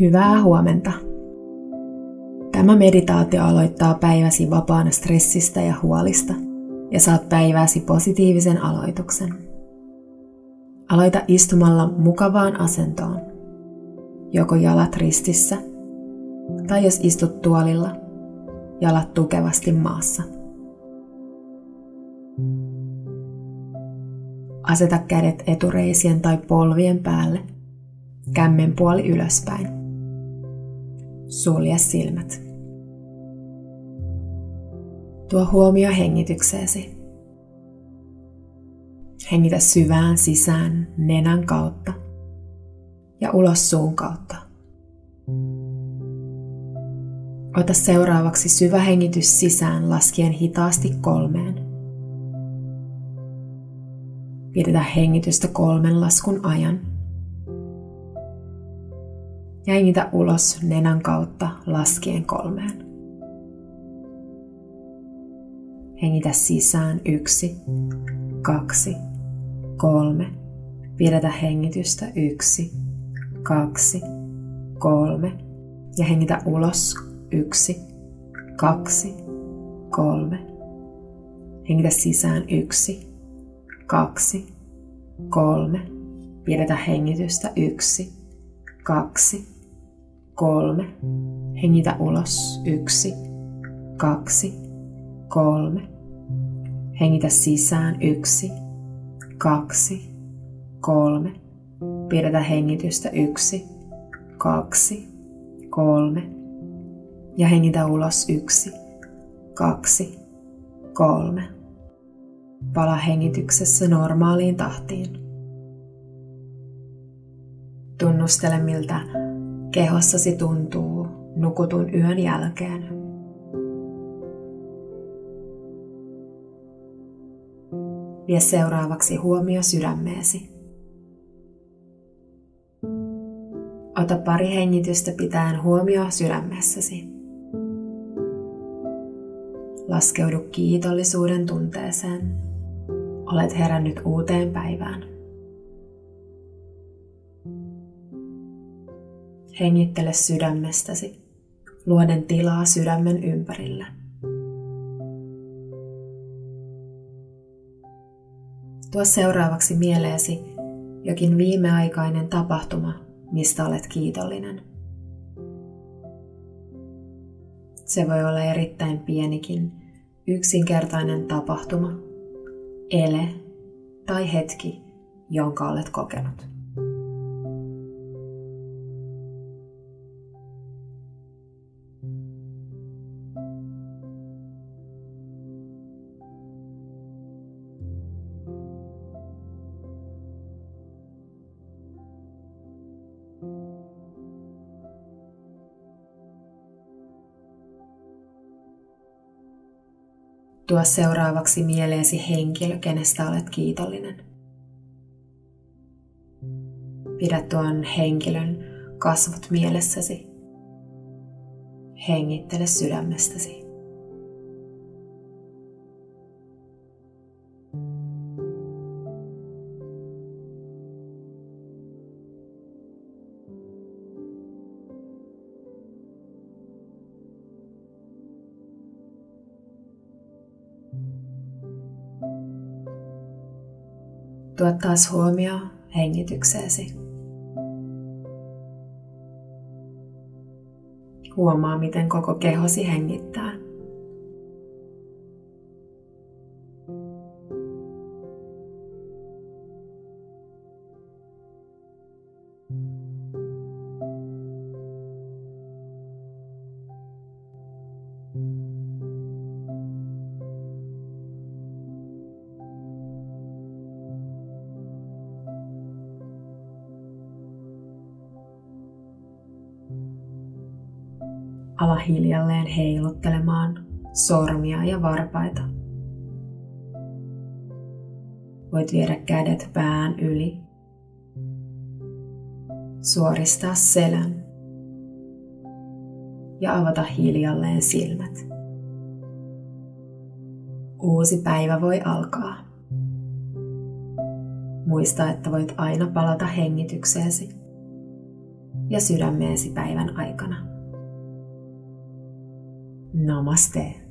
Hyvää huomenta! Tämä meditaatio aloittaa päiväsi vapaana stressistä ja huolista ja saat päiväsi positiivisen aloituksen. Aloita istumalla mukavaan asentoon, joko jalat ristissä tai jos istut tuolilla, jalat tukevasti maassa. Aseta kädet etureisien tai polvien päälle, kämmen puoli ylöspäin. Sulje silmät. Tuo huomio hengitykseesi. Hengitä syvään sisään nenän kautta ja ulos suun kautta. Ota seuraavaksi syvä hengitys sisään laskien hitaasti kolmeen. Pidetä hengitystä kolmen laskun ajan ja hengitä ulos nenän kautta laskien kolmeen. Hengitä sisään yksi, kaksi, kolme. Pidetä hengitystä yksi, kaksi, kolme. Ja hengitä ulos yksi, kaksi, kolme. Hengitä sisään yksi, kaksi, kolme. Pidetä hengitystä yksi, kaksi, kolme. Hengitä ulos. Yksi, kaksi, kolme. Hengitä sisään. Yksi, kaksi, kolme. Pidetä hengitystä. Yksi, kaksi, kolme. Ja hengitä ulos. Yksi, kaksi, kolme. Pala hengityksessä normaaliin tahtiin. Tunnustele, miltä kehossasi tuntuu nukutun yön jälkeen. Vie seuraavaksi huomio sydämeesi. Ota pari hengitystä pitäen huomioa sydämessäsi. Laskeudu kiitollisuuden tunteeseen. Olet herännyt uuteen päivään. Hengittele sydämestäsi, luoden tilaa sydämen ympärillä. Tuo seuraavaksi mieleesi jokin viimeaikainen tapahtuma, mistä olet kiitollinen. Se voi olla erittäin pienikin, yksinkertainen tapahtuma, ele tai hetki, jonka olet kokenut. Tuo seuraavaksi mieleesi henkilö, kenestä olet kiitollinen. Pidä tuon henkilön kasvot mielessäsi. Hengittele sydämestäsi. Tuo taas huomio hengitykseesi. Huomaa, miten koko kehosi hengittää. Ala hiljalleen heiluttelemaan sormia ja varpaita. Voit viedä kädet pään yli. Suoristaa selän. Ja avata hiljalleen silmät. Uusi päivä voi alkaa. Muista, että voit aina palata hengitykseesi ja sydämeesi päivän aikana. Namaste.